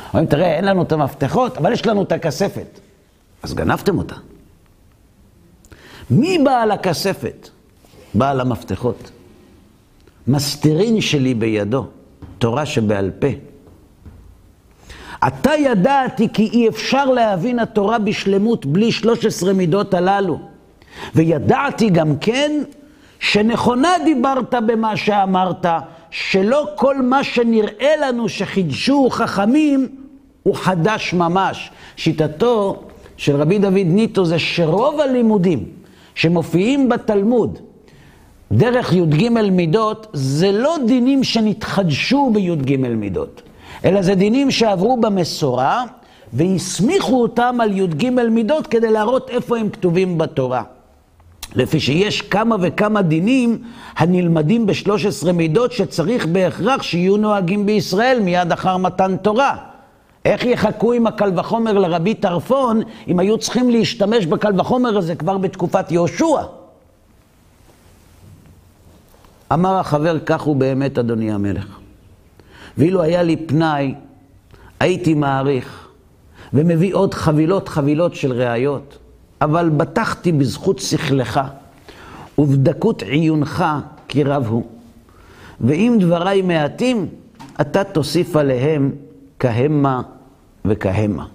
אומרים, תראה, אין לנו את המפתחות, אבל יש לנו את הכספת. אז גנבתם אותה. מי בעל הכספת? בעל המפתחות. מסתירין שלי בידו, תורה שבעל פה. אתה ידעתי כי אי אפשר להבין התורה בשלמות בלי 13 מידות הללו. וידעתי גם כן שנכונה דיברת במה שאמרת, שלא כל מה שנראה לנו שחידשו חכמים הוא חדש ממש. שיטתו של רבי דוד ניטו זה שרוב הלימודים שמופיעים בתלמוד דרך י"ג מידות, זה לא דינים שנתחדשו בי"ג מידות, אלא זה דינים שעברו במסורה והסמיכו אותם על י"ג מידות כדי להראות איפה הם כתובים בתורה. לפי שיש כמה וכמה דינים הנלמדים בשלוש עשרה מידות שצריך בהכרח שיהיו נוהגים בישראל מיד אחר מתן תורה. איך יחכו עם הקל וחומר לרבי טרפון אם היו צריכים להשתמש בקל וחומר הזה כבר בתקופת יהושע? אמר החבר, כך הוא באמת, אדוני המלך. ואילו היה לי פנאי, הייתי מעריך ומביא עוד חבילות חבילות של ראיות. אבל בטחתי בזכות שכלך ובדקות עיונך כי רב הוא. ואם דבריי מעטים, אתה תוסיף עליהם כהמה וכהמה.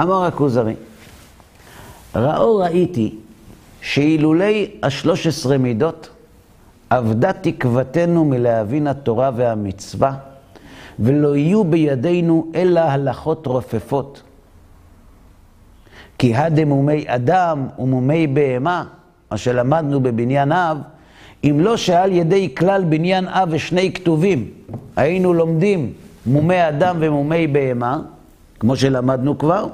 אמר הכוזרי, ראו ראיתי שאילולי השלוש עשרה מידות אבדה תקוותנו מלהבין התורה והמצווה, ולא יהיו בידינו אלא הלכות רופפות. כי הדמומי אדם ומומי בהמה, מה שלמדנו בבניין אב, אם לא שעל ידי כלל בניין אב ושני כתובים היינו לומדים מומי אדם ומומי בהמה, כמו שלמדנו כבר,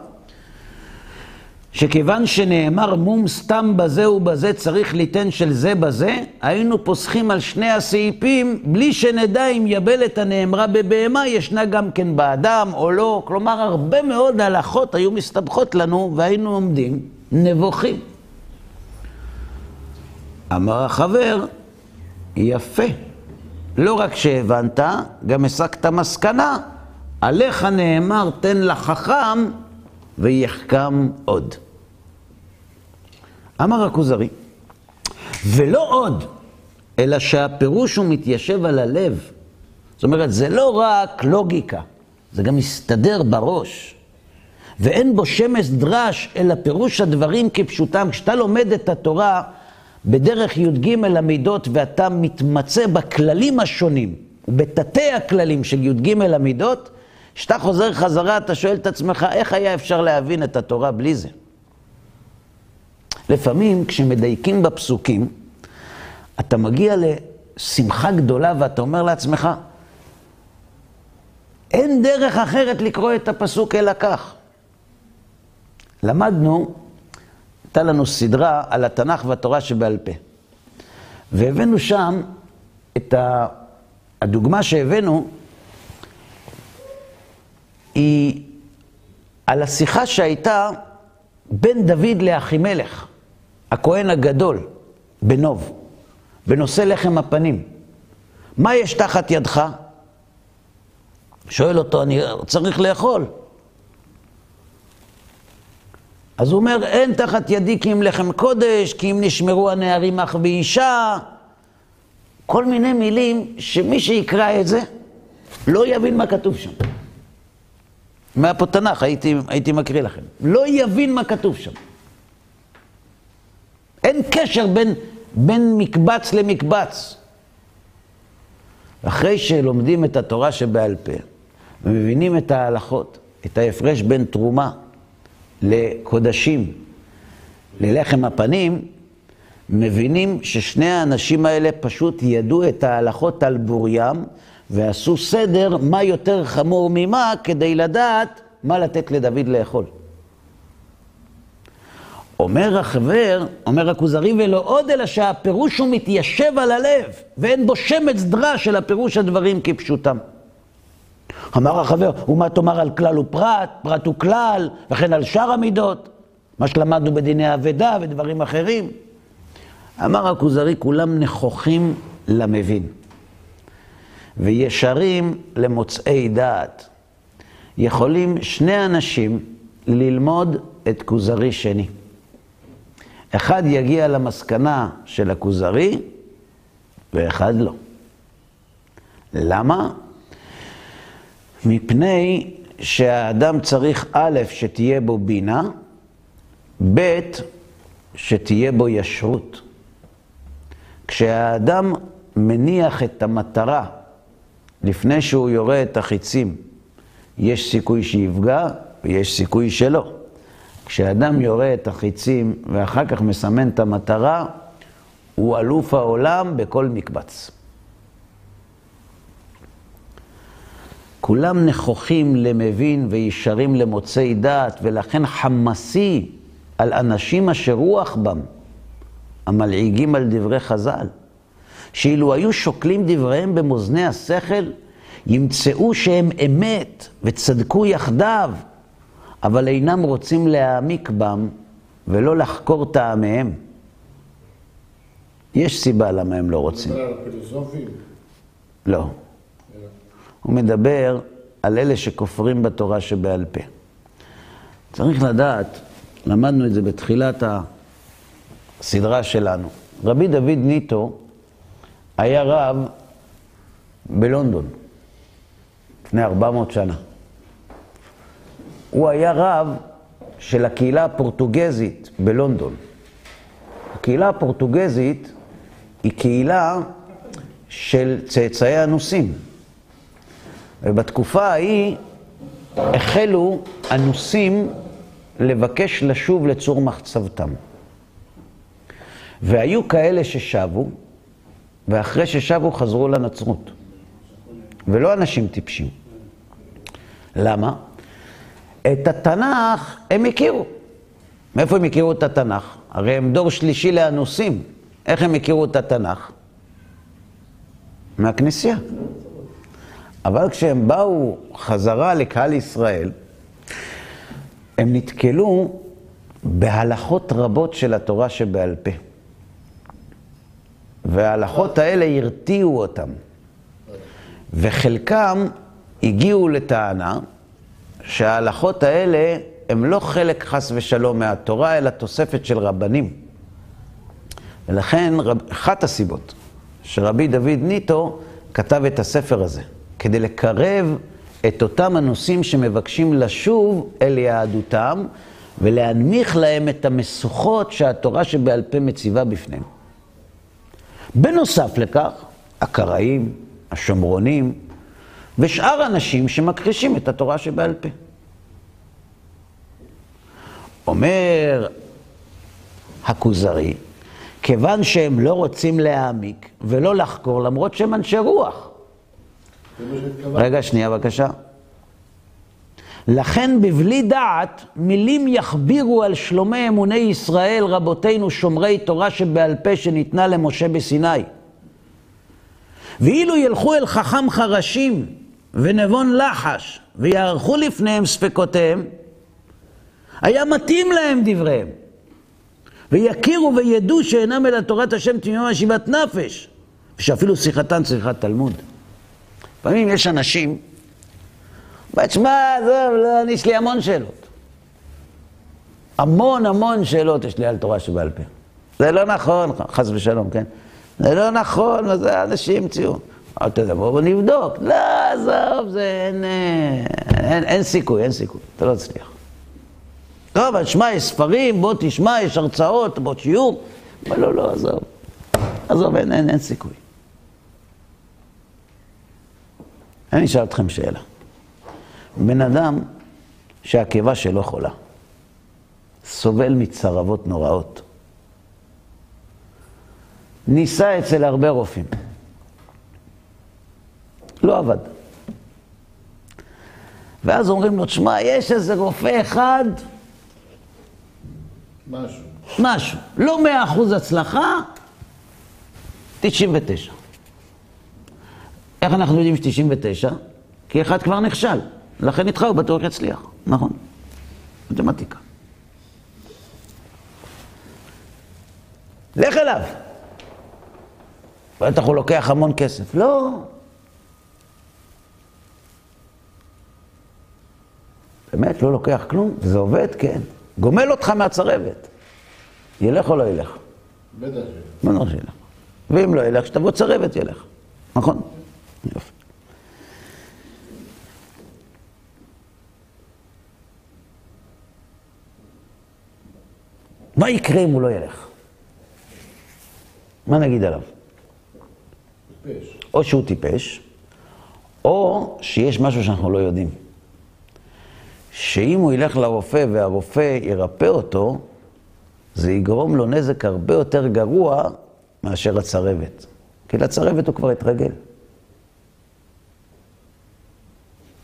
שכיוון שנאמר מום סתם בזה ובזה צריך ליתן של זה בזה, היינו פוסחים על שני הסעיפים בלי שנדע אם יבלת הנאמרה בבהמה ישנה גם כן באדם או לא. כלומר, הרבה מאוד הלכות היו מסתבכות לנו והיינו עומדים נבוכים. אמר החבר, יפה. לא רק שהבנת, גם הסקת מסקנה. עליך נאמר תן לחכם ויחכם עוד. אמר הכוזרי, ולא עוד, אלא שהפירוש הוא מתיישב על הלב. זאת אומרת, זה לא רק לוגיקה, זה גם מסתדר בראש. ואין בו שמש דרש, אלא פירוש הדברים כפשוטם. כשאתה לומד את התורה בדרך י"ג המידות ואתה מתמצא בכללים השונים ובתתי הכללים של י"ג המידות, כשאתה חוזר חזרה אתה שואל את עצמך, איך היה אפשר להבין את התורה בלי זה? לפעמים כשמדייקים בפסוקים, אתה מגיע לשמחה גדולה ואתה אומר לעצמך, אין דרך אחרת לקרוא את הפסוק אלא כך. למדנו, הייתה לנו סדרה על התנ"ך והתורה שבעל פה. והבאנו שם את ה... הדוגמה שהבאנו היא על השיחה שהייתה בין דוד לאחימלך. הכהן הגדול בנוב, בנושא לחם הפנים. מה יש תחת ידך? שואל אותו, אני צריך לאכול. אז הוא אומר, אין תחת ידי כי אם לחם קודש, כי אם נשמרו הנערים אח ואישה. כל מיני מילים שמי שיקרא את זה לא יבין מה כתוב שם. אם היה פה תנ"ך, הייתי, הייתי מקריא לכם. לא יבין מה כתוב שם. אין קשר בין, בין מקבץ למקבץ. אחרי שלומדים את התורה שבעל פה, ומבינים את ההלכות, את ההפרש בין תרומה לקודשים, ללחם הפנים, מבינים ששני האנשים האלה פשוט ידעו את ההלכות על בוריים, ועשו סדר מה יותר חמור ממה, כדי לדעת מה לתת לדוד לאכול. אומר החבר, אומר הכוזרי, ולא עוד אלא שהפירוש הוא מתיישב על הלב, ואין בו שמץ דרש של הפירוש הדברים כפשוטם. אמר החבר, ומה תאמר על כלל ופרט, פרט וכלל, וכן על שאר המידות, מה שלמדנו בדיני אבדה ודברים אחרים. אמר הכוזרי, כולם נכוחים למבין, וישרים למוצאי דעת. יכולים שני אנשים ללמוד את כוזרי שני. אחד יגיע למסקנה של הכוזרי ואחד לא. למה? מפני שהאדם צריך א', שתהיה בו בינה, ב', שתהיה בו ישרות. כשהאדם מניח את המטרה לפני שהוא יורה את החיצים, יש סיכוי שיפגע ויש סיכוי שלא. כשאדם יורה את החיצים ואחר כך מסמן את המטרה, הוא אלוף העולם בכל מקבץ. כולם נכוחים למבין וישרים למוצאי דעת, ולכן חמסי על אנשים אשר רוח בם, המלעיגים על דברי חז"ל, שאילו היו שוקלים דבריהם במאזני השכל, ימצאו שהם אמת וצדקו יחדיו, אבל אינם רוצים להעמיק בם ולא לחקור טעמיהם. יש סיבה למה הם לא רוצים. מדבר על הפילוסופים? לא. הוא מדבר על אלה שכופרים בתורה שבעל פה. צריך לדעת, למדנו את זה בתחילת הסדרה שלנו. רבי דוד ניטו היה רב בלונדון לפני 400 שנה. הוא היה רב של הקהילה הפורטוגזית בלונדון. הקהילה הפורטוגזית היא קהילה של צאצאי אנוסים. ובתקופה ההיא החלו אנוסים לבקש לשוב לצור מחצבתם. והיו כאלה ששבו, ואחרי ששבו חזרו לנצרות. ולא אנשים טיפשים. למה? את התנ"ך הם הכירו. מאיפה הם הכירו את התנ"ך? הרי הם דור שלישי לאנוסים. איך הם הכירו את התנ"ך? מהכנסייה. אבל כשהם באו חזרה לקהל ישראל, הם נתקלו בהלכות רבות של התורה שבעל פה. וההלכות האלה הרתיעו אותם. וחלקם הגיעו לטענה שההלכות האלה הם לא חלק חס ושלום מהתורה, אלא תוספת של רבנים. ולכן, רב, אחת הסיבות שרבי דוד ניטו כתב את הספר הזה, כדי לקרב את אותם הנושאים שמבקשים לשוב אל יהדותם ולהנמיך להם את המשוכות שהתורה שבעל פה מציבה בפניהם. בנוסף לכך, הקראים, השומרונים ושאר אנשים שמכחישים את התורה שבעל פה. אומר הכוזרי, כיוון שהם לא רוצים להעמיק ולא לחקור, למרות שהם אנשי רוח. רגע, שנייה בבקשה. לכן בבלי דעת מילים יכבירו על שלומי אמוני ישראל רבותינו שומרי תורה שבעל פה שניתנה למשה בסיני. ואילו ילכו אל חכם חרשים ונבון לחש ויערכו לפניהם ספקותיהם, היה מתאים להם דבריהם. ויכירו וידעו שאינם אלא תורת השם תמימה שיבת נפש, ושאפילו שיחתן צריכת תלמוד. לפעמים יש אנשים, תשמע, עזוב, לא, יש לי המון שאלות. המון המון שאלות יש לי על תורה שבעל פה. זה לא נכון, חס ושלום, כן? זה לא נכון, זה אנשים המציאו. אל תדברו, בואו נבדוק. לא, עזוב, זה אין, אין, אין סיכוי, אין סיכוי, אתה לא תצליח. טוב, אבל שמע, יש ספרים, בוא תשמע, יש הרצאות, בוא שיעור. אבל לא, לא, עזוב. עזוב, אין, אין, אין סיכוי. אני אשאל אתכם שאלה. בן אדם שהקיבה שלו חולה, סובל מצרבות נוראות, ניסה אצל הרבה רופאים, לא עבד. ואז אומרים לו, תשמע, יש איזה רופא אחד, משהו. משהו, לא מאה אחוז הצלחה, 99. איך אנחנו יודעים ש-99? כי אחד כבר נכשל, לכן איתך הוא בטוח יצליח, נכון? מתמטיקה. לך אליו. בטח הוא לוקח המון כסף. לא. באמת, לא לוקח כלום? זה עובד? כן. גומל אותך מהצרבת. ילך או לא ילך? בטח שלא. בטח שילך. ואם לא ילך, שתבוא צרבת ילך. נכון? יופי. מה יקרה אם הוא לא ילך? מה נגיד עליו? טיפש. או שהוא טיפש, או שיש משהו שאנחנו לא יודעים. שאם הוא ילך לרופא והרופא ירפא אותו, זה יגרום לו נזק הרבה יותר גרוע מאשר הצרבת. כי לצרבת הוא כבר התרגל.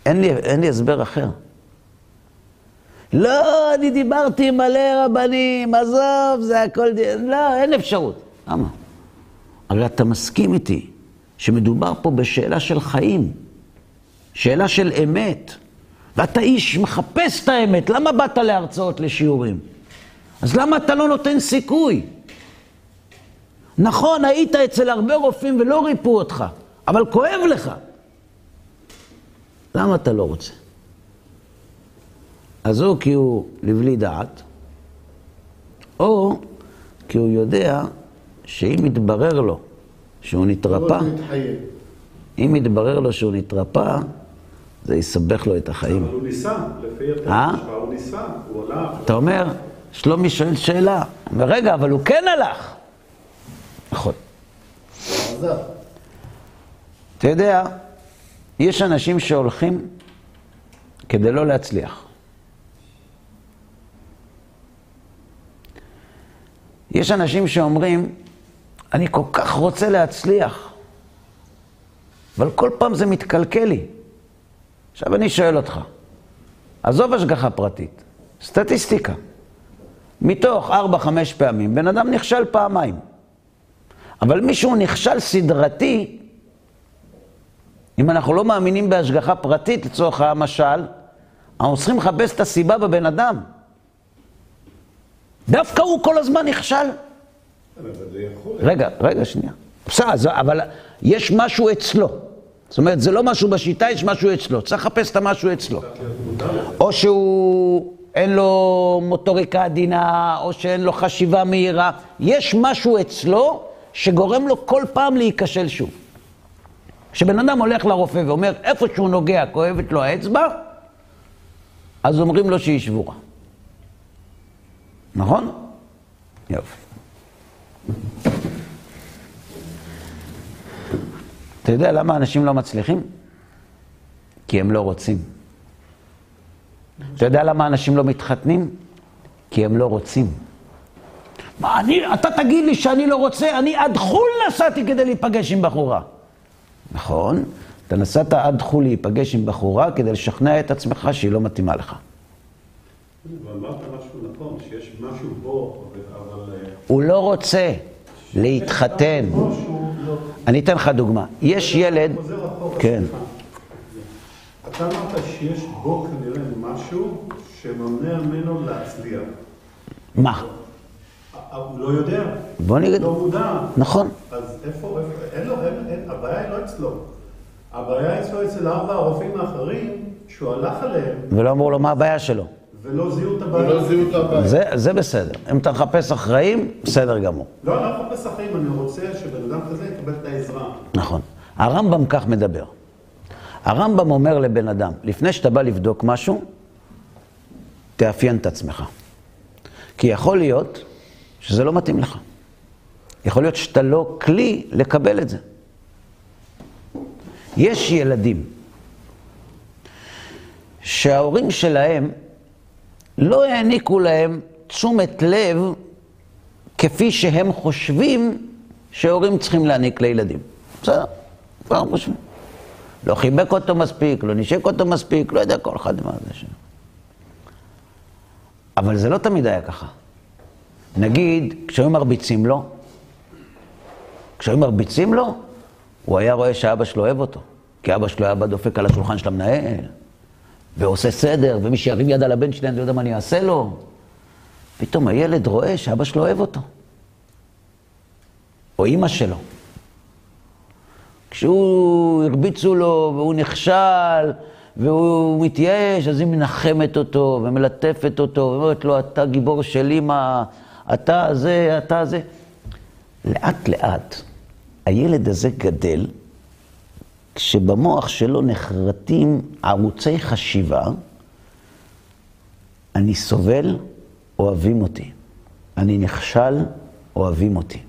אין לי, אין לי הסבר אחר. לא, אני דיברתי עם מלא רבנים, עזוב, זה הכל... לא, אין אפשרות. למה? הרי אתה מסכים איתי שמדובר פה בשאלה של חיים, שאלה של אמת, ואתה איש מחפש את האמת, למה באת להרצאות, לשיעורים? אז למה אתה לא נותן סיכוי? נכון, היית אצל הרבה רופאים ולא ריפאו אותך, אבל כואב לך. למה אתה לא רוצה? אז או כי הוא לבלי דעת, או כי הוא יודע שאם יתברר לו שהוא נתרפא, לא. אם יתברר לו שהוא נתרפא, זה יסבך לו את החיים. אבל הוא ניסה, לפי התורה אה? שלך, הוא ניסה, הוא הלך. אתה אומר, שלומי שואל שאלה. הוא אומר, רגע, אבל הוא כן הלך. נכון. אתה יודע, יש אנשים שהולכים כדי לא להצליח. יש אנשים שאומרים, אני כל כך רוצה להצליח, אבל כל פעם זה מתקלקל לי. עכשיו אני שואל אותך, עזוב השגחה פרטית, סטטיסטיקה. מתוך ארבע, חמש פעמים, בן אדם נכשל פעמיים. אבל מישהו נכשל סדרתי, אם אנחנו לא מאמינים בהשגחה פרטית לצורך המשל, אנחנו צריכים לחפש את הסיבה בבן אדם. דווקא הוא כל הזמן נכשל. רגע, רגע, שנייה. בסדר, אבל יש משהו אצלו. זאת אומרת, זה לא משהו בשיטה, יש משהו אצלו. צריך לחפש את המשהו אצלו. או שהוא, אין לו מוטוריקה עדינה, או שאין לו חשיבה מהירה. יש משהו אצלו שגורם לו כל פעם להיכשל שוב. כשבן אדם הולך לרופא ואומר, איפה שהוא נוגע, כואבת לו האצבע, אז אומרים לו שהיא שבורה. נכון? יופי. אתה יודע למה אנשים לא מצליחים? כי הם לא רוצים. אתה יודע למה אנשים לא מתחתנים? כי הם לא רוצים. מה, אני, אתה תגיד לי שאני לא רוצה, אני עד חו"ל נסעתי כדי להיפגש עם בחורה. נכון, אתה נסעת עד חו"ל להיפגש עם בחורה כדי לשכנע את עצמך שהיא לא מתאימה לך. ואמרת משהו נכון, שיש משהו בו, אבל... אה, הוא לא רוצה להתחתן. אני אתן לך דוגמה. יש ילד... כן. אתה אמרת שיש בו כנראה משהו שמונע ממנו להצליח. מה? הוא לא יודע. בוא נגיד- לא מודע. נכון. אז איפה, אין לו, אין, אין, הבעיה היא לא אצלו. הבעיה אצלו אצל ארבע הרופאים האחרים, שהוא הלך עליהם ולא אמרו לו מה הבעיה שלו. ולא זיהו את הבעיה. ולא זיהו את הבעיה. זה, זה בסדר. אם אתה מחפש אחראים, בסדר גמור. לא, אני לא מחפש אחרים, אני רוצה שבן אדם כזה יקבל את העזרה. נכון. הרמב"ם כך מדבר. הרמב"ם אומר לבן אדם, לפני שאתה בא לבדוק משהו, תאפיין את עצמך. כי יכול להיות שזה לא מתאים לך. יכול להיות שאתה לא כלי לקבל את זה. יש ילדים שההורים שלהם לא העניקו להם תשומת לב כפי שהם חושבים שהורים צריכים להעניק לילדים. בסדר, כבר חושבים. לא חיבק אותו מספיק, לא נשק אותו מספיק, לא יודע, כל אחד מה זה ש... אבל זה לא תמיד היה ככה. נגיד, כשהיו מרביצים לו, כשהיו מרביצים לו, הוא היה רואה שאבא שלו אוהב אותו. כי אבא שלו היה בא דופק על השולחן של המנהל, ועושה סדר, ומי שירים יד על הבן שלי, אני לא יודע מה אני אעשה לו. פתאום הילד רואה שאבא שלו אוהב אותו. או אימא שלו. כשהוא, הרביצו לו והוא נכשל והוא מתייאש, אז היא מנחמת אותו ומלטפת אותו ואומרת לו, אתה גיבור של אימא, אתה זה, אתה זה. לאט לאט הילד הזה גדל כשבמוח שלו נחרטים ערוצי חשיבה, אני סובל, אוהבים אותי. אני נכשל, אוהבים אותי.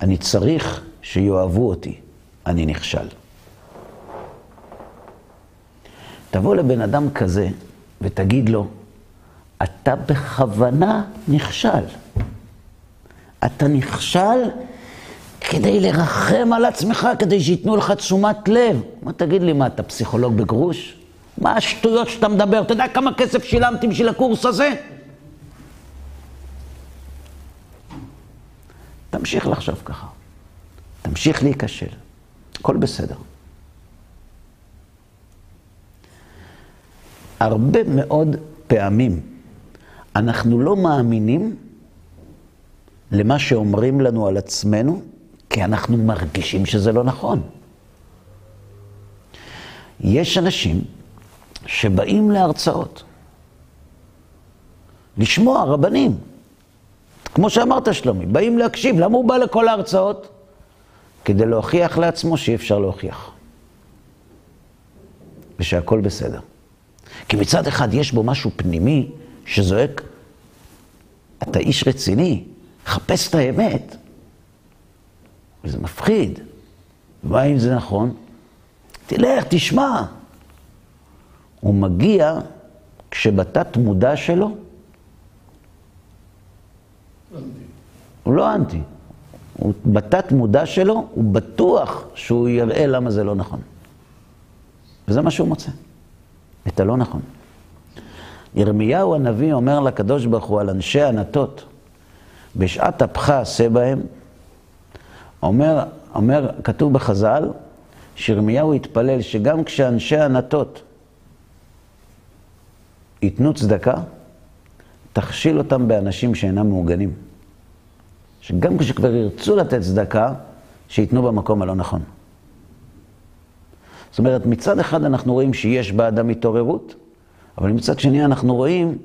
אני צריך שיאהבו אותי. אני נכשל. תבוא לבן אדם כזה ותגיד לו, אתה בכוונה נכשל. אתה נכשל כדי לרחם על עצמך, כדי שייתנו לך תשומת לב. מה תגיד לי, מה, אתה פסיכולוג בגרוש? מה השטויות שאתה מדבר? אתה יודע כמה כסף שילמתי בשביל הקורס הזה? תמשיך לחשוב ככה. תמשיך להיכשל. הכל בסדר. הרבה מאוד פעמים אנחנו לא מאמינים למה שאומרים לנו על עצמנו, כי אנחנו מרגישים שזה לא נכון. יש אנשים שבאים להרצאות, לשמוע רבנים, כמו שאמרת שלומי, באים להקשיב, למה הוא בא לכל ההרצאות? כדי להוכיח לעצמו שאי אפשר להוכיח. ושהכול בסדר. כי מצד אחד יש בו משהו פנימי שזועק, אתה איש רציני, חפש את האמת. וזה מפחיד. מה אם זה נכון? תלך, תשמע. הוא מגיע כשבתת מודע שלו, הוא לא אנטי. הוא בתת מודע שלו, הוא בטוח שהוא יראה למה זה לא נכון. וזה מה שהוא מוצא, את הלא נכון. ירמיהו הנביא אומר לקדוש ברוך הוא על אנשי ענתות, בשעת אפך עשה בהם, אומר, אומר, כתוב בחז"ל, שירמיהו התפלל שגם כשאנשי ענתות ייתנו צדקה, תכשיל אותם באנשים שאינם מעוגנים. שגם כשכבר ירצו לתת צדקה, שייתנו במקום הלא נכון. זאת אומרת, מצד אחד אנחנו רואים שיש באדם התעוררות, אבל מצד שני אנחנו רואים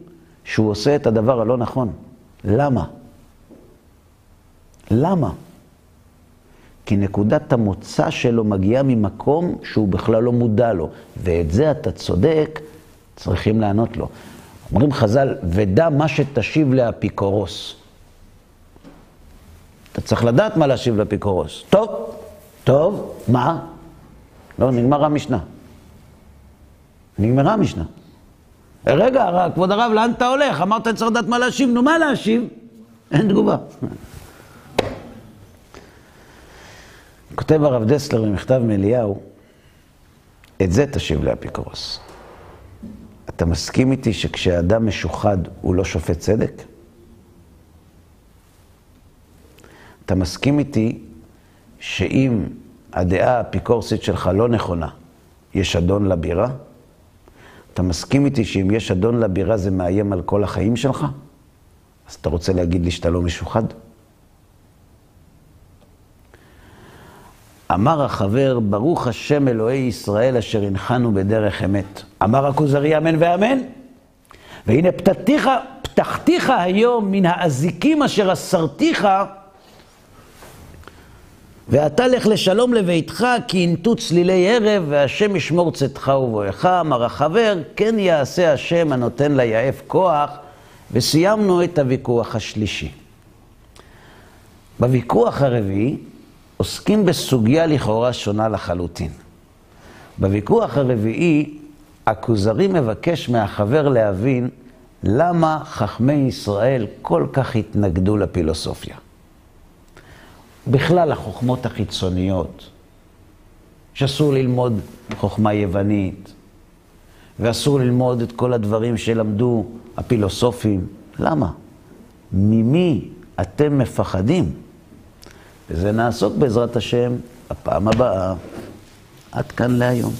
שהוא עושה את הדבר הלא נכון. למה? למה? כי נקודת המוצא שלו מגיעה ממקום שהוא בכלל לא מודע לו. ואת זה אתה צודק, צריכים לענות לו. אומרים חז"ל, ודע מה שתשיב לאפיקורוס. אתה צריך לדעת מה להשיב לאפיקורוס. טוב, טוב, מה? לא, נגמר המשנה. נגמרה המשנה. רגע, כבוד הרב, לאן אתה הולך? אמרת, אני צריך לדעת מה להשיב. נו, מה להשיב? אין תגובה. כותב הרב דסלר במכתב מאליהו, את זה תשיב לאפיקורוס. אתה מסכים איתי שכשאדם משוחד הוא לא שופט צדק? אתה מסכים איתי שאם הדעה האפיקורסית שלך לא נכונה, יש אדון לבירה? אתה מסכים איתי שאם יש אדון לבירה זה מאיים על כל החיים שלך? אז אתה רוצה להגיד לי שאתה לא משוחד? אמר החבר, ברוך השם אלוהי ישראל אשר הנחנו בדרך אמת. אמר הכוזרי אמן ואמן. והנה פתתיך, פתחתיך היום מן האזיקים אשר אסרתיך, ואתה לך לשלום לביתך, כי ינטו צלילי ערב, והשם ישמור צאתך ובואך. אמר החבר, כן יעשה השם הנותן ליעף כוח, וסיימנו את הוויכוח השלישי. בוויכוח הרביעי, עוסקים בסוגיה לכאורה שונה לחלוטין. בוויכוח הרביעי, הכוזרי מבקש מהחבר להבין למה חכמי ישראל כל כך התנגדו לפילוסופיה. בכלל החוכמות החיצוניות, שאסור ללמוד חוכמה יוונית, ואסור ללמוד את כל הדברים שלמדו הפילוסופים. למה? ממי אתם מפחדים? וזה נעסוק בעזרת השם הפעם הבאה. עד כאן להיום.